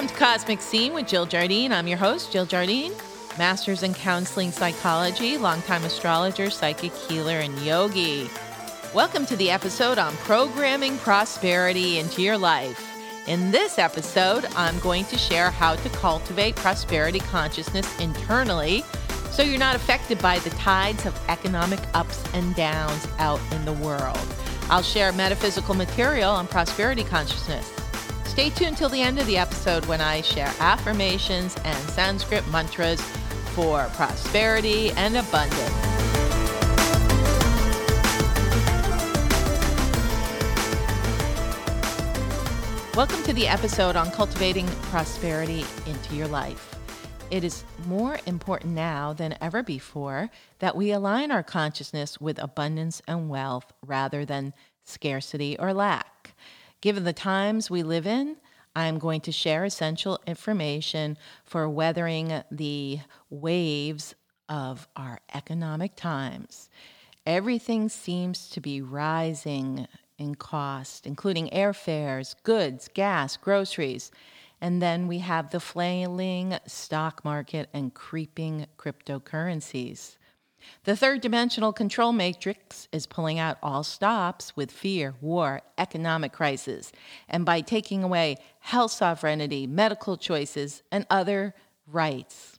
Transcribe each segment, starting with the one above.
Welcome to Cosmic Scene with Jill Jardine. I'm your host, Jill Jardine, Masters in Counseling Psychology, longtime astrologer, psychic healer, and yogi. Welcome to the episode on programming prosperity into your life. In this episode, I'm going to share how to cultivate prosperity consciousness internally so you're not affected by the tides of economic ups and downs out in the world. I'll share metaphysical material on prosperity consciousness. Stay tuned till the end of the episode when I share affirmations and Sanskrit mantras for prosperity and abundance. Welcome to the episode on cultivating prosperity into your life. It is more important now than ever before that we align our consciousness with abundance and wealth rather than scarcity or lack. Given the times we live in, I'm going to share essential information for weathering the waves of our economic times. Everything seems to be rising in cost, including airfares, goods, gas, groceries. And then we have the flailing stock market and creeping cryptocurrencies. The third dimensional control matrix is pulling out all stops with fear, war, economic crisis, and by taking away health sovereignty, medical choices, and other rights.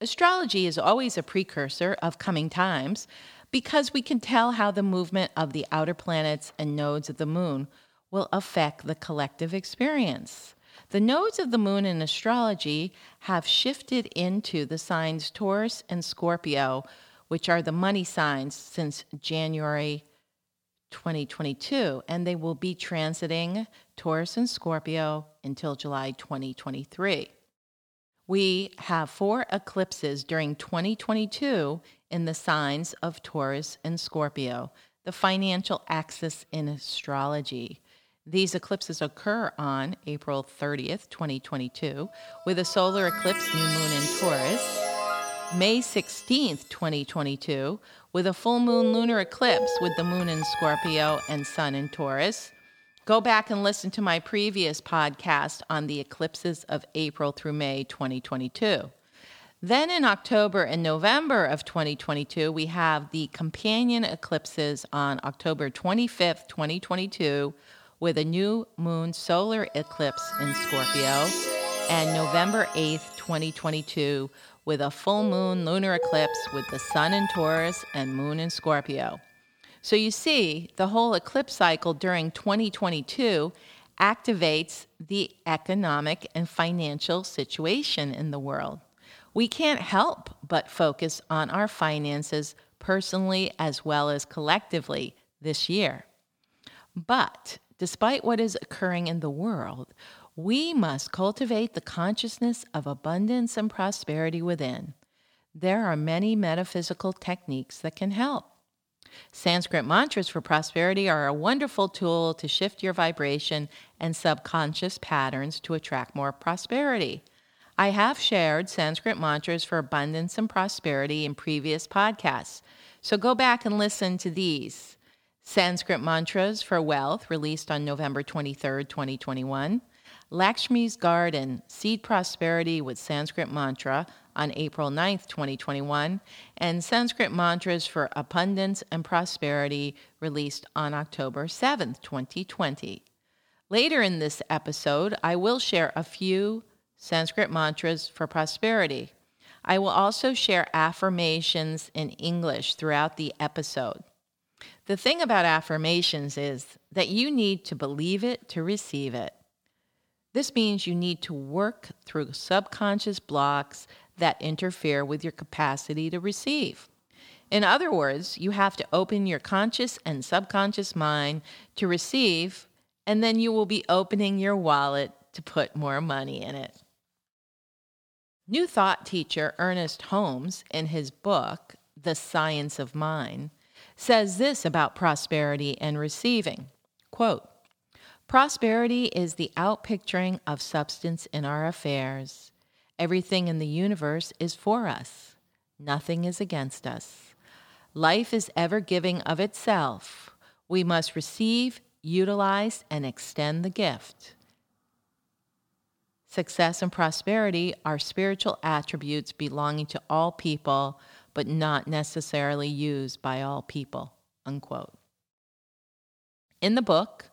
Astrology is always a precursor of coming times, because we can tell how the movement of the outer planets and nodes of the moon will affect the collective experience. The nodes of the moon in astrology have shifted into the signs Taurus and Scorpio, which are the money signs since January 2022, and they will be transiting Taurus and Scorpio until July 2023. We have four eclipses during 2022 in the signs of Taurus and Scorpio, the financial axis in astrology. These eclipses occur on April 30th, 2022, with a solar eclipse, new moon in Taurus. May 16th, 2022, with a full moon lunar eclipse with the moon in Scorpio and sun in Taurus. Go back and listen to my previous podcast on the eclipses of April through May 2022. Then in October and November of 2022, we have the companion eclipses on October 25th, 2022, with a new moon solar eclipse in Scorpio, and November 8th, 2022, with a full moon lunar eclipse with the sun in Taurus and moon in Scorpio. So you see, the whole eclipse cycle during 2022 activates the economic and financial situation in the world we can't help but focus on our finances personally as well as collectively this year. But despite what is occurring in the world, we must cultivate the consciousness of abundance and prosperity within. There are many metaphysical techniques that can help. Sanskrit mantras for prosperity are a wonderful tool to shift your vibration and subconscious patterns to attract more prosperity. I have shared Sanskrit mantras for abundance and prosperity in previous podcasts, so go back and listen to these. Sanskrit Mantras for Wealth, released on November 23, 2021. Lakshmi's Garden, Seed Prosperity with Sanskrit Mantra on April 9, 2021. And Sanskrit Mantras for Abundance and Prosperity, released on October 7, 2020. Later in this episode, I will share a few Sanskrit mantras for prosperity. I will also share affirmations in English throughout the episode. The thing about affirmations is that you need to believe it to receive it. This means you need to work through subconscious blocks that interfere with your capacity to receive. In other words, you have to open your conscious and subconscious mind to receive, and then you will be opening your wallet to put more money in it. New Thought teacher Ernest Holmes, in his book, The Science of Mind, says this about prosperity and receiving quote, Prosperity is the outpicturing of substance in our affairs. Everything in the universe is for us, nothing is against us. Life is ever giving of itself. We must receive, utilize, and extend the gift. Success and prosperity are spiritual attributes belonging to all people, but not necessarily used by all people. Unquote. In the book,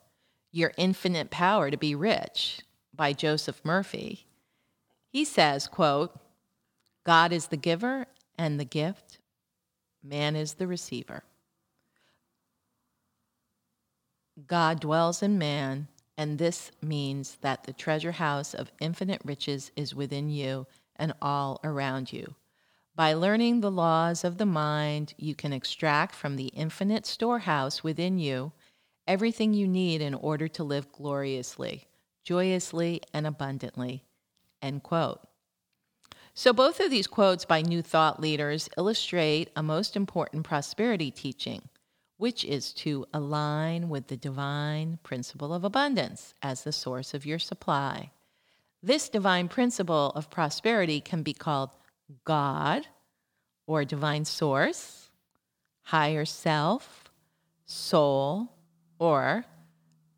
Your Infinite Power to Be Rich by Joseph Murphy, he says, quote, God is the giver and the gift, man is the receiver. God dwells in man, and this means that the treasure house of infinite riches is within you and all around you. By learning the laws of the mind, you can extract from the infinite storehouse within you everything you need in order to live gloriously, joyously, and abundantly. End quote. So, both of these quotes by New Thought leaders illustrate a most important prosperity teaching which is to align with the divine principle of abundance as the source of your supply. This divine principle of prosperity can be called God or divine source, higher self, soul, or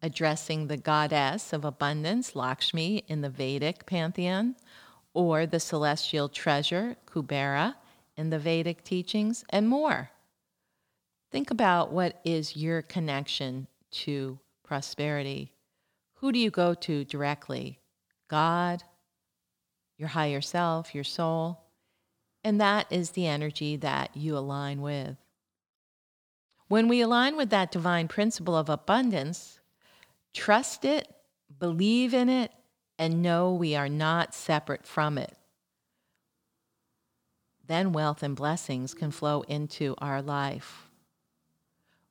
addressing the goddess of abundance, Lakshmi, in the Vedic pantheon, or the celestial treasure, Kubera, in the Vedic teachings, and more. Think about what is your connection to prosperity. Who do you go to directly? God, your higher self, your soul. And that is the energy that you align with. When we align with that divine principle of abundance, trust it, believe in it, and know we are not separate from it. Then wealth and blessings can flow into our life.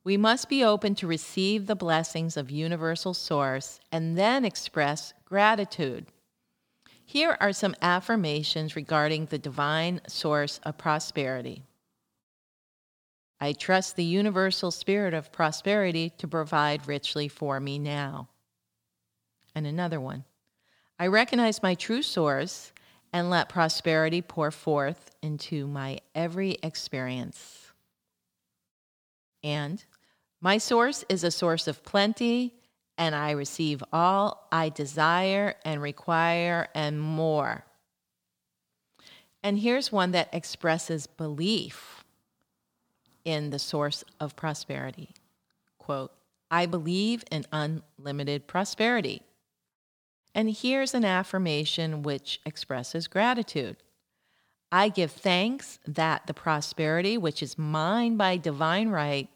We must be open to receive the blessings of universal source and then express gratitude. Here are some affirmations regarding the divine source of prosperity. I trust the universal spirit of prosperity to provide richly for me now. And another one. I recognize my true source and let prosperity pour forth into my every experience. And my source is a source of plenty, and I receive all I desire and require and more. And here's one that expresses belief in the source of prosperity. Quote, I believe in unlimited prosperity. And here's an affirmation which expresses gratitude. I give thanks that the prosperity which is mine by divine right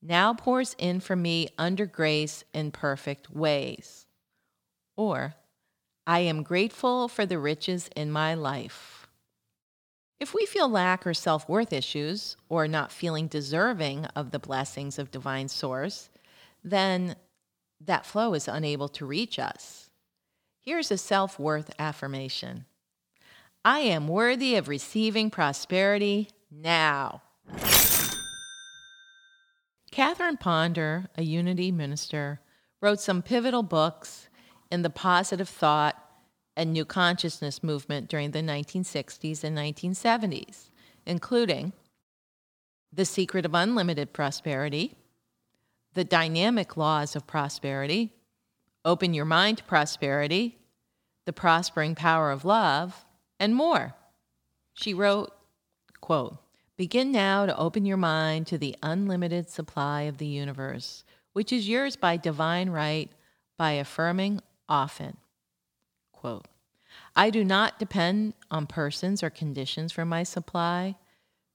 now pours in for me under grace in perfect ways. Or, I am grateful for the riches in my life. If we feel lack or self worth issues, or not feeling deserving of the blessings of divine source, then that flow is unable to reach us. Here's a self worth affirmation I am worthy of receiving prosperity now. Catherine Ponder, a Unity minister, wrote some pivotal books in the positive thought and new consciousness movement during the 1960s and 1970s, including The Secret of Unlimited Prosperity, The Dynamic Laws of Prosperity, Open Your Mind to Prosperity, The Prospering Power of Love, and more. She wrote, quote, Begin now to open your mind to the unlimited supply of the universe, which is yours by divine right, by affirming often. Quote, I do not depend on persons or conditions for my supply.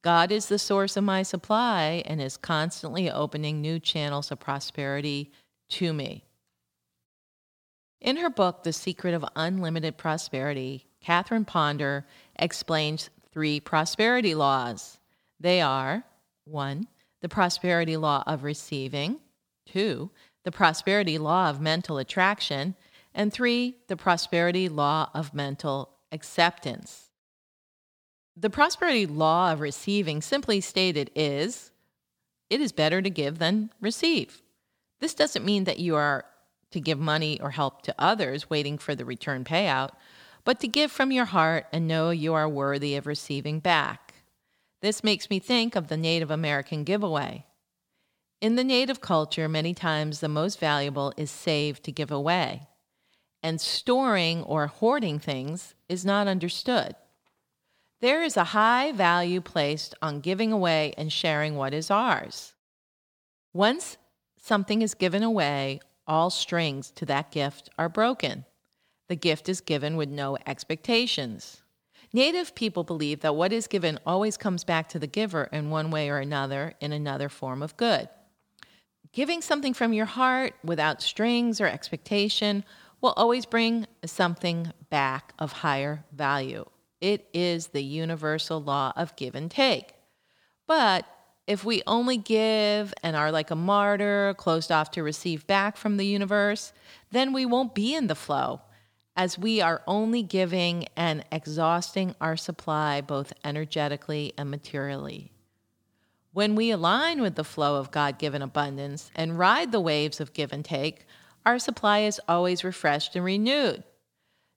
God is the source of my supply and is constantly opening new channels of prosperity to me. In her book, The Secret of Unlimited Prosperity, Catherine Ponder explains three prosperity laws they are one, the prosperity law of receiving, two, the prosperity law of mental attraction, and three, the prosperity law of mental acceptance. The prosperity law of receiving, simply stated, is it is better to give than receive. This doesn't mean that you are to give money or help to others waiting for the return payout, but to give from your heart and know you are worthy of receiving back. This makes me think of the Native American giveaway. In the Native culture, many times the most valuable is saved to give away. And storing or hoarding things is not understood. There is a high value placed on giving away and sharing what is ours. Once something is given away, all strings to that gift are broken. The gift is given with no expectations. Native people believe that what is given always comes back to the giver in one way or another in another form of good. Giving something from your heart without strings or expectation will always bring something back of higher value. It is the universal law of give and take. But if we only give and are like a martyr, closed off to receive back from the universe, then we won't be in the flow, as we are only giving and exhausting our supply both energetically and materially. When we align with the flow of God given abundance and ride the waves of give and take, our supply is always refreshed and renewed.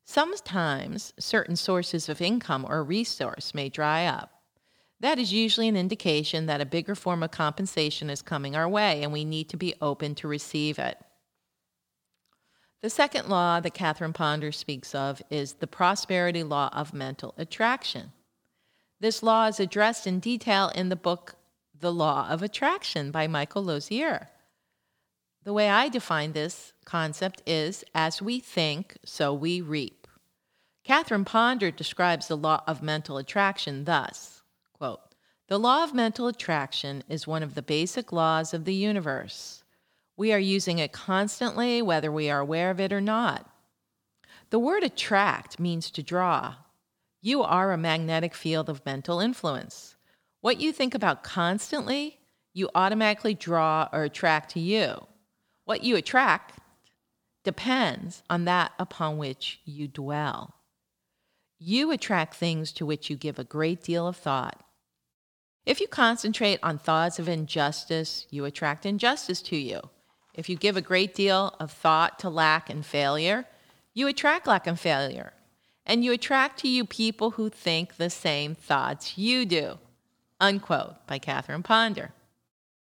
Sometimes certain sources of income or resource may dry up. That is usually an indication that a bigger form of compensation is coming our way and we need to be open to receive it. The second law that Catherine Ponder speaks of is the prosperity law of mental attraction. This law is addressed in detail in the book The Law of Attraction by Michael Losier. The way I define this concept is as we think, so we reap. Catherine Ponder describes the law of mental attraction thus quote, The law of mental attraction is one of the basic laws of the universe. We are using it constantly, whether we are aware of it or not. The word attract means to draw. You are a magnetic field of mental influence. What you think about constantly, you automatically draw or attract to you. What you attract depends on that upon which you dwell. You attract things to which you give a great deal of thought. If you concentrate on thoughts of injustice, you attract injustice to you. If you give a great deal of thought to lack and failure, you attract lack and failure. And you attract to you people who think the same thoughts you do. Unquote by Catherine Ponder.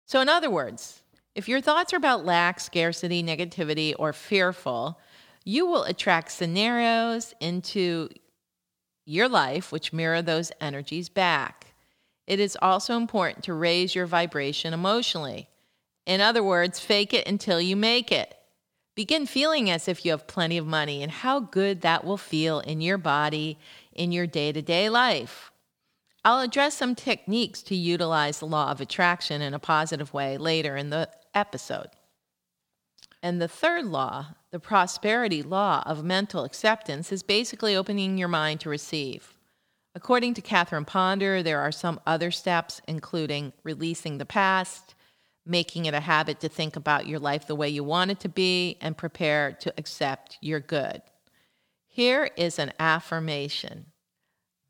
So, in other words, if your thoughts are about lack, scarcity, negativity, or fearful, you will attract scenarios into your life which mirror those energies back. It is also important to raise your vibration emotionally. In other words, fake it until you make it. Begin feeling as if you have plenty of money and how good that will feel in your body in your day to day life. I'll address some techniques to utilize the law of attraction in a positive way later in the episode. And the third law, the prosperity law of mental acceptance, is basically opening your mind to receive. According to Catherine Ponder, there are some other steps, including releasing the past, making it a habit to think about your life the way you want it to be, and prepare to accept your good. Here is an affirmation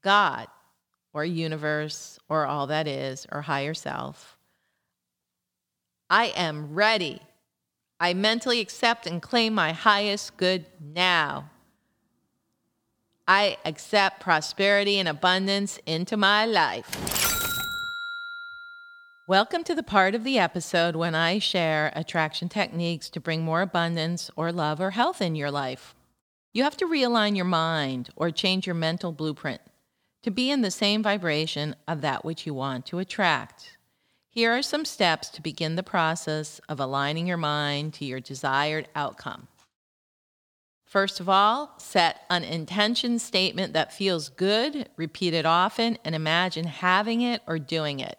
God, or universe, or all that is, or higher self, I am ready. I mentally accept and claim my highest good now. I accept prosperity and abundance into my life. Welcome to the part of the episode when I share attraction techniques to bring more abundance or love or health in your life. You have to realign your mind or change your mental blueprint to be in the same vibration of that which you want to attract. Here are some steps to begin the process of aligning your mind to your desired outcome. First of all, set an intention statement that feels good, repeat it often, and imagine having it or doing it.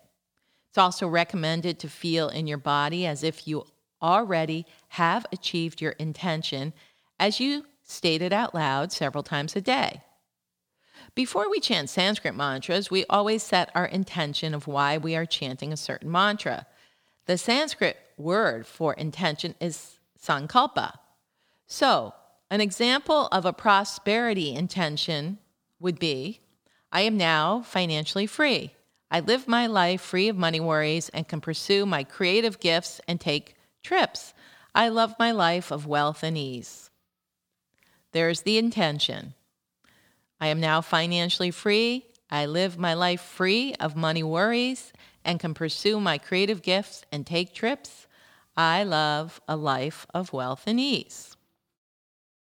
It's also recommended to feel in your body as if you already have achieved your intention as you state it out loud several times a day. Before we chant Sanskrit mantras, we always set our intention of why we are chanting a certain mantra. The Sanskrit word for intention is sankalpa. So, an example of a prosperity intention would be I am now financially free. I live my life free of money worries and can pursue my creative gifts and take trips. I love my life of wealth and ease. There's the intention. I am now financially free. I live my life free of money worries and can pursue my creative gifts and take trips. I love a life of wealth and ease.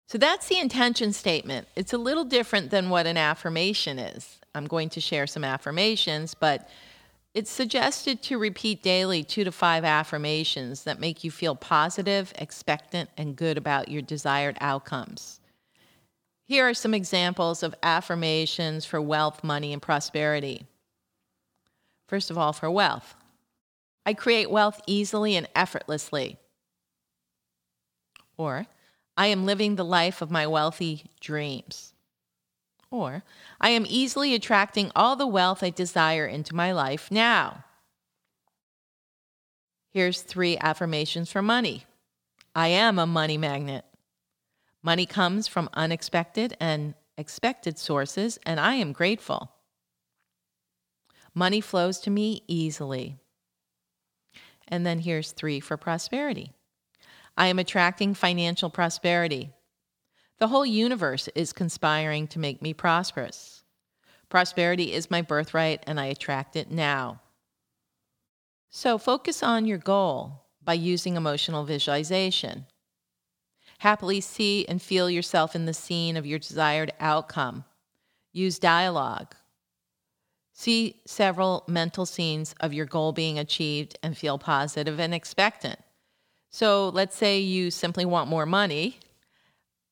So that's the intention statement. It's a little different than what an affirmation is. I'm going to share some affirmations, but it's suggested to repeat daily two to five affirmations that make you feel positive, expectant, and good about your desired outcomes. Here are some examples of affirmations for wealth, money, and prosperity. First of all, for wealth, I create wealth easily and effortlessly. Or, I am living the life of my wealthy dreams. Or, I am easily attracting all the wealth I desire into my life now. Here's three affirmations for money I am a money magnet. Money comes from unexpected and expected sources, and I am grateful. Money flows to me easily. And then here's three for prosperity I am attracting financial prosperity. The whole universe is conspiring to make me prosperous. Prosperity is my birthright, and I attract it now. So focus on your goal by using emotional visualization. Happily see and feel yourself in the scene of your desired outcome. Use dialogue. See several mental scenes of your goal being achieved and feel positive and expectant. So let's say you simply want more money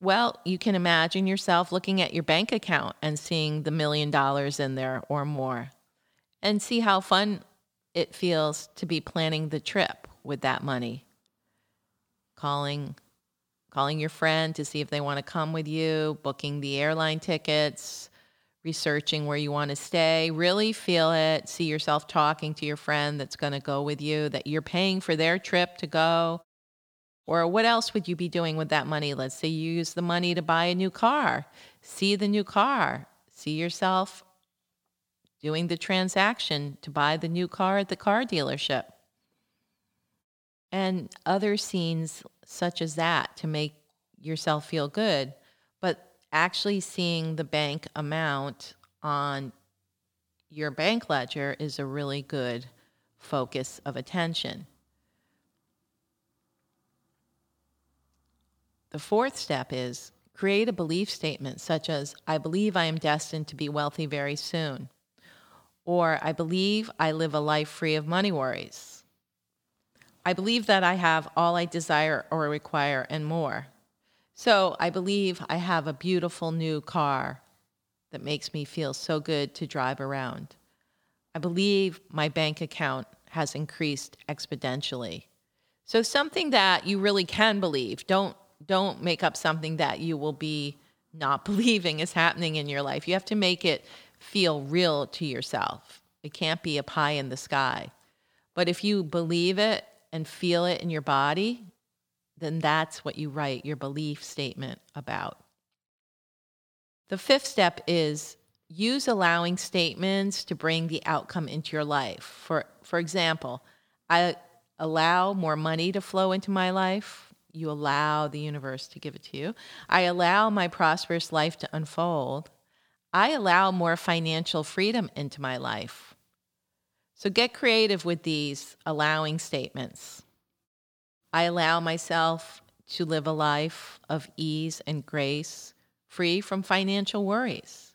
well, you can imagine yourself looking at your bank account and seeing the million dollars in there or more, and see how fun it feels to be planning the trip with that money. Calling calling your friend to see if they want to come with you, booking the airline tickets, researching where you want to stay. Really feel it. See yourself talking to your friend that's going to go with you, that you're paying for their trip to go. Or what else would you be doing with that money? Let's say you use the money to buy a new car. See the new car. See yourself doing the transaction to buy the new car at the car dealership. And other scenes such as that to make yourself feel good. But actually seeing the bank amount on your bank ledger is a really good focus of attention. The fourth step is create a belief statement such as, I believe I am destined to be wealthy very soon, or I believe I live a life free of money worries. I believe that I have all I desire or require and more. So I believe I have a beautiful new car that makes me feel so good to drive around. I believe my bank account has increased exponentially. So something that you really can believe. Don't don't make up something that you will be not believing is happening in your life. You have to make it feel real to yourself. It can't be a pie in the sky. But if you believe it and feel it in your body, then that's what you write your belief statement about. The fifth step is use allowing statements to bring the outcome into your life. For, for example, I allow more money to flow into my life you allow the universe to give it to you. I allow my prosperous life to unfold. I allow more financial freedom into my life. So get creative with these allowing statements. I allow myself to live a life of ease and grace, free from financial worries.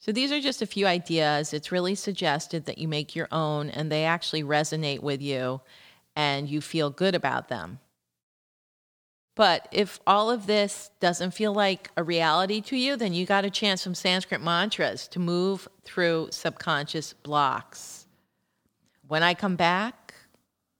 So these are just a few ideas. It's really suggested that you make your own and they actually resonate with you and you feel good about them. But if all of this doesn't feel like a reality to you, then you got a chance from Sanskrit mantras to move through subconscious blocks. When I come back,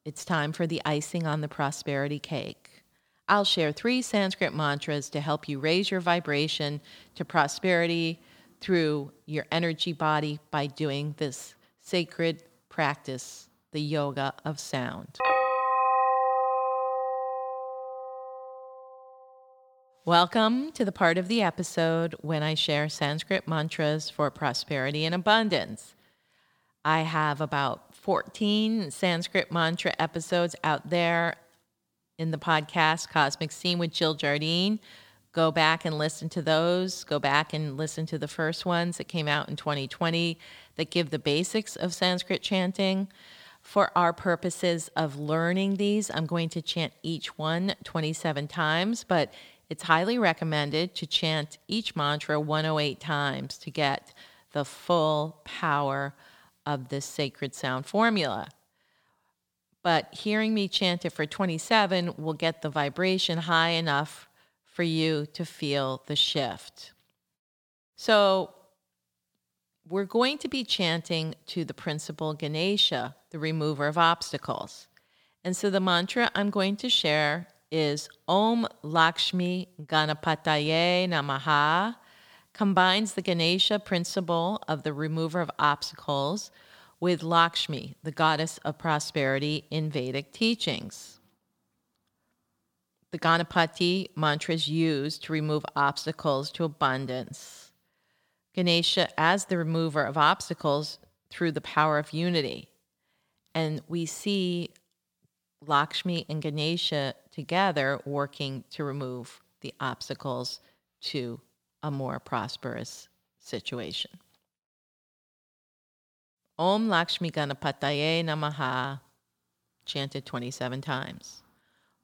it's time for the icing on the prosperity cake. I'll share three Sanskrit mantras to help you raise your vibration to prosperity through your energy body by doing this sacred practice, the yoga of sound. Welcome to the part of the episode when I share Sanskrit mantras for prosperity and abundance. I have about 14 Sanskrit mantra episodes out there in the podcast Cosmic Scene with Jill Jardine. Go back and listen to those. Go back and listen to the first ones that came out in 2020 that give the basics of Sanskrit chanting. For our purposes of learning these, I'm going to chant each one 27 times, but It's highly recommended to chant each mantra 108 times to get the full power of this sacred sound formula. But hearing me chant it for 27 will get the vibration high enough for you to feel the shift. So, we're going to be chanting to the principle Ganesha, the remover of obstacles. And so the mantra I'm going to share is Om Lakshmi Ganapataye Namaha, combines the Ganesha principle of the remover of obstacles with Lakshmi, the goddess of prosperity in Vedic teachings. The Ganapati mantra is used to remove obstacles to abundance. Ganesha as the remover of obstacles through the power of unity. And we see Lakshmi and Ganesha together working to remove the obstacles to a more prosperous situation. Om Lakshmi Ganapataye Namaha, chanted 27 times.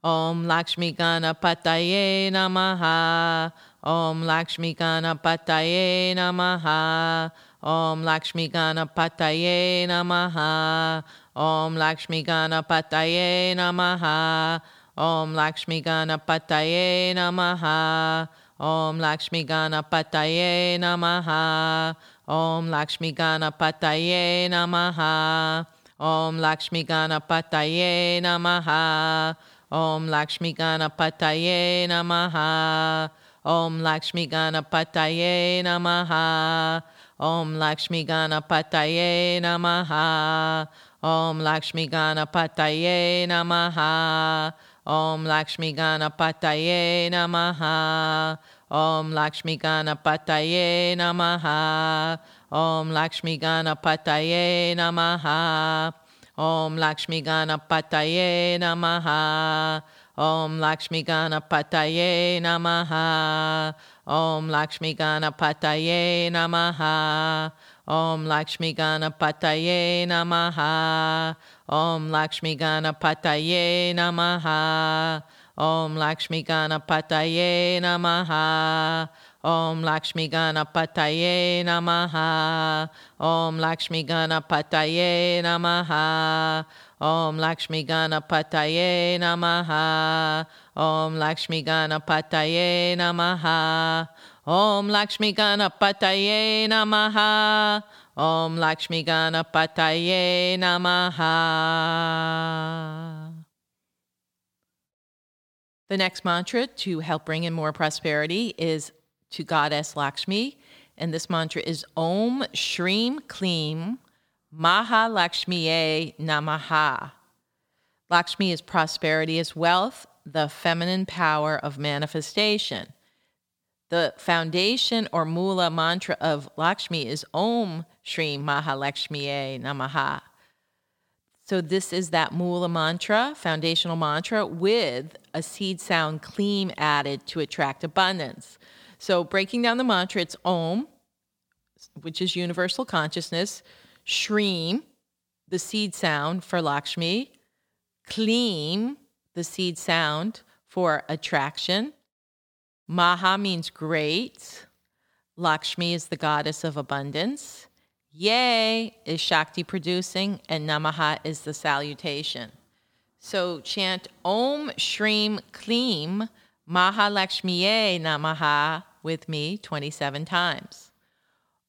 Om Lakshmi Ganapataye Namaha. Om Lakshmi Ganapataye Namaha. Om Lakshmi Ganapataye Namaha. Om Lakshmi Ganapataye Namaha. Om Lakshmi Ganapataye Namaha. Om Lakshmi Ganapataye Namaha. Om Lakshmi Ganapataye Namaha. Om Lakshmi Ganapataye Namaha. Om Lakshmi Ganapataye Namaha. Om Lakshmi Ganapataye Namaha. Om Lakshmi Ganapataye Namaha. Om Lakshmi Ganapataye Namaha. Om Lakshmi Ganapataye Namaha. Om Lakshmi Ganapataye Namaha. Om Lakshmi Ganapataye Namaha. Om Lakshmi Ganapataye Namaha. Om Lakshmi Ganapataye Namaha. Om Lakshmi Ganapataye Namaha. Om Lakshmi Ganapataye Namaha. Om Lakshmi Ganapataye Namaha. Om Lakshmi Ganapataye Namaha. Om Lakshmi Ganapataye Namaha. Om Lakshmi Ganapataye Namaha. Om Lakshmi Ganapataye Namaha. Om Lakshmi Ganapataye Namaha. Om Lakshmi Ganapataye Namaha. Om Lakshmi Ganapataye Namaha. The next mantra to help bring in more prosperity is to Goddess Lakshmi. And this mantra is Om Shrim Klim Maha Lakshmiye Namaha. Lakshmi is prosperity is wealth, the feminine power of manifestation. The foundation or mula mantra of Lakshmi is Om Shri Mahalakshmiye Namaha. So this is that mula mantra, foundational mantra, with a seed sound kleem added to attract abundance. So breaking down the mantra, it's Om, which is universal consciousness, Shreem, the seed sound for Lakshmi, Kleem, the seed sound for attraction. Maha means great. Lakshmi is the goddess of abundance. Yay is Shakti producing, and Namaha is the salutation. So chant Om Shreem Kleem Mahalakshmiye Namaha with me 27 times.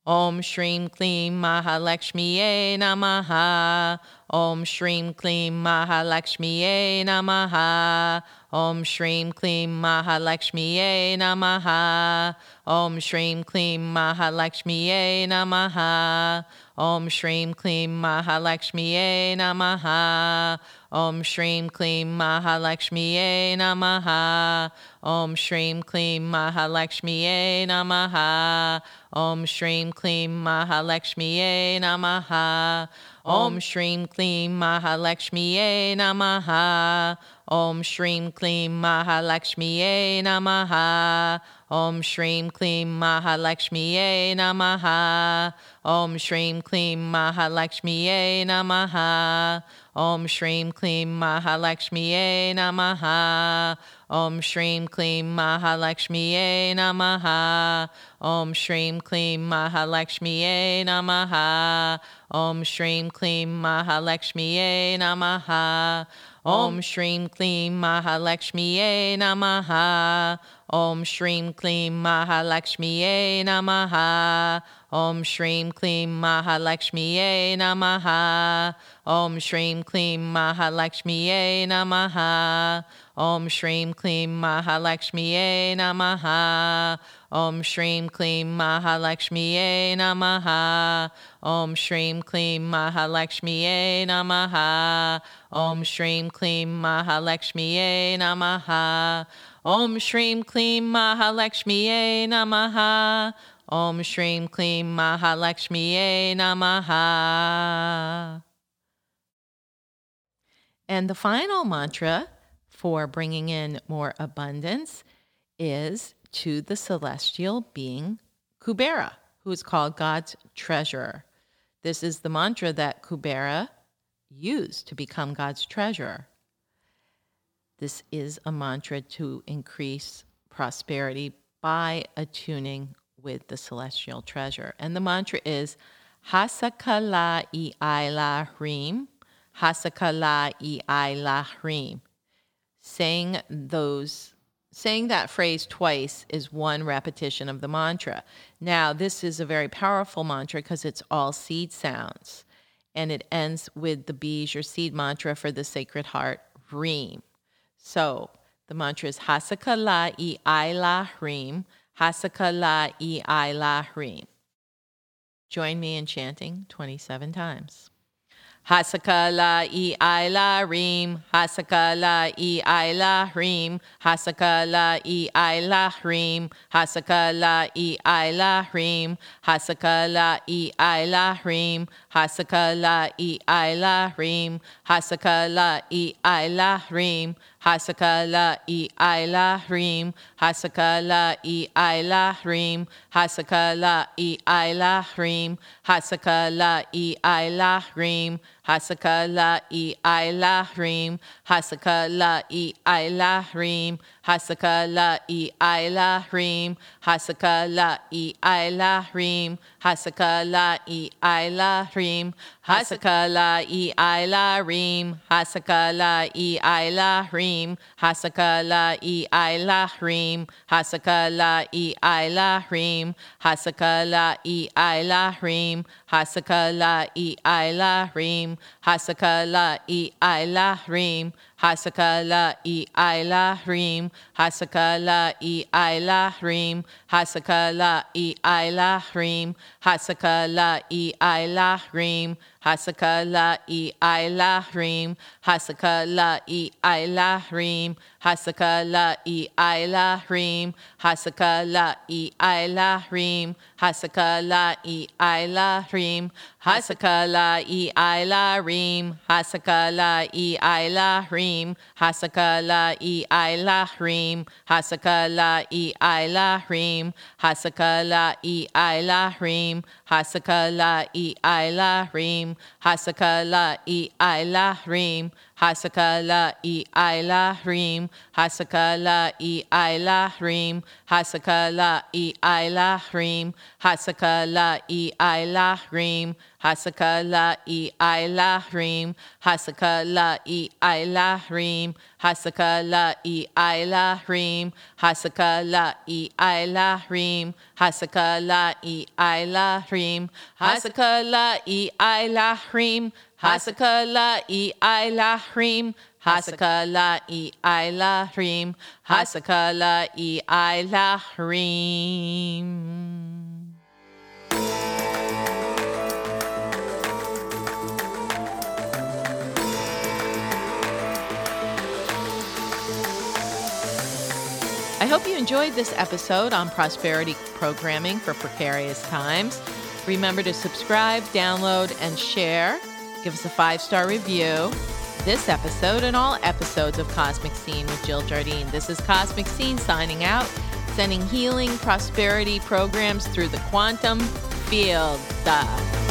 Om Shreem Kleem Mahalakshmiye Namaha. Om Shreem Kleem Mahalakshmiye Namaha. Om Shreem Kleem Mahalakshmiye Namaha. Om Shreem Kleem Mahalakshmiye Namaha. Om Shreem Kleem Mahalakshmiye Namaha. Om Shreem Kleem Mahalakshmiye Namaha. Om Shreem Kleem Mahalakshmiye Namaha. Om Shreem Kleem Mahalakshmiye Namaha. Om Kleem Mahalakshmiye Namaha. Om Shreem Kleem Mahalakshmiye Namaha. Om Shrim Klim Mahalakshmiye Namaha. Om Shrim Klim Mahalakshmiye Namaha. Om Shrim Klim Mahalakshmiye Namaha. Om Shrim Klim Mahalakshmiye Namaha. Om Shrim Klim Mahalakshmiye Namaha. Om Shrim Klim Mahalakshmiye Namaha. Om Shrim Klim Mahalakshmiye Namaha. Om Shrim Klim Mahalakshmiye Namaha. Om Shrim Klim Mahalakshmiye Namaha. Om Shrim Klim Mahalakshmiye Namaha. Om Shrim Klim Mahalakshmiye Namaha. Om Shrim Klim Mahalakshmiye Namaha. Om Shrim Klim Mahalakshmiye Namaha. Om Shrim Klim Mahalakshmiye Namaha. Om Shrim Klim Mahalakshmiye Namaha. Om Shrim Klim Mahalakshmiye Namaha. And the final mantra for bringing in more abundance is to the celestial being Kubera, who is called God's treasurer. This is the mantra that Kubera used to become God's treasurer. This is a mantra to increase prosperity by attuning with the celestial treasure. And the mantra is Hasakala i Hrim, Hasakala i Hrim. Saying those saying that phrase twice is one repetition of the mantra. Now, this is a very powerful mantra because it's all seed sounds. And it ends with the bij or seed mantra for the Sacred Heart, Reem. So the mantra is Hasaka la i I la Reem, Hasaka la i I la Reem. Join me in chanting 27 times. Hasakala i aila rim, Hasakala i aila rim, Hasakala i aila rim, Hasakala i aila rim, Hasakala i aila rim, Hasakala i aila rim, Hasakala i aila rim, Hasakala i aila rim, Hasakala i aila rim, Hasakala i aila rim, Hasakala i aila rim, Hasaka la i aila rim, Hasaka la i aila rim, Hasaka la i aila rim, Hasaka la i aila rim, Hasaka la i aila rim, Hasaka la i aila rim, Hasaka la i aila lahrim, hasaka la e i lahrim, hasaka la e i lahrim, hasaka la e i lahrim, hasaka la e i lahrim, hasaka la e i lahrim, Hasakala i aila rim, Hasakala i aila rim, Hasakala i aila rim, Hasakala i aila rim, Hasakala i aila rim, Hasakala i aila rim, Hasakala i aila rim, Hasaka la i aila rim, Hasaka la i aila rim, Hasaka la i aila rim, Hasaka rim, Hasaka la i aila rim, Hasaka la i aila rim, Hasaka la i aila rim, Hasaka la i aila rim, Hasaka la i aila rim, Hasaka la i aila rim, Hasaka la i aila rim, Hasaka la i aila rim, Hasaka la i aila rim, Hasaka la i aila rim, Hasaka la i aila rim, Hasaka la i aila rim, Hasaka la i aila rim, Hasaka la i aila rim, Hasaka i aila rim, Hasaka la i aila rim, Hasaka la i aila rim. I hope you enjoyed this episode on prosperity programming for precarious times. Remember to subscribe, download, and share. Give us a five star review. This episode and all episodes of Cosmic Scene with Jill Jardine. This is Cosmic Scene signing out. sending healing prosperity programs through the quantum field. Duh.